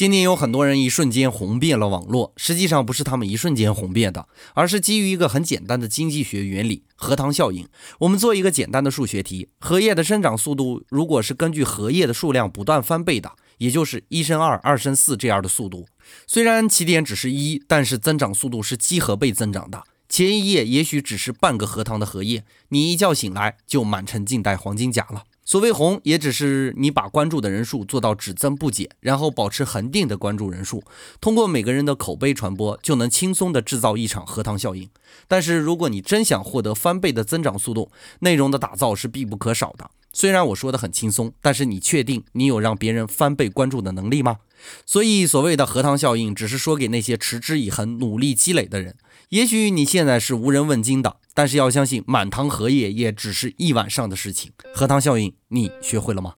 今天有很多人一瞬间红遍了网络，实际上不是他们一瞬间红遍的，而是基于一个很简单的经济学原理——荷塘效应。我们做一个简单的数学题：荷叶的生长速度如果是根据荷叶的数量不断翻倍的，也就是一升二、二升四这样的速度，虽然起点只是一，但是增长速度是几何倍增长的。前一夜也许只是半个荷塘的荷叶，你一觉醒来就满城尽带黄金甲了。所谓红，也只是你把关注的人数做到只增不减，然后保持恒定的关注人数，通过每个人的口碑传播，就能轻松的制造一场荷塘效应。但是，如果你真想获得翻倍的增长速度，内容的打造是必不可少的。虽然我说的很轻松，但是你确定你有让别人翻倍关注的能力吗？所以，所谓的荷塘效应，只是说给那些持之以恒、努力积累的人。也许你现在是无人问津的，但是要相信满堂荷叶也只是一晚上的事情。荷塘效应，你学会了吗？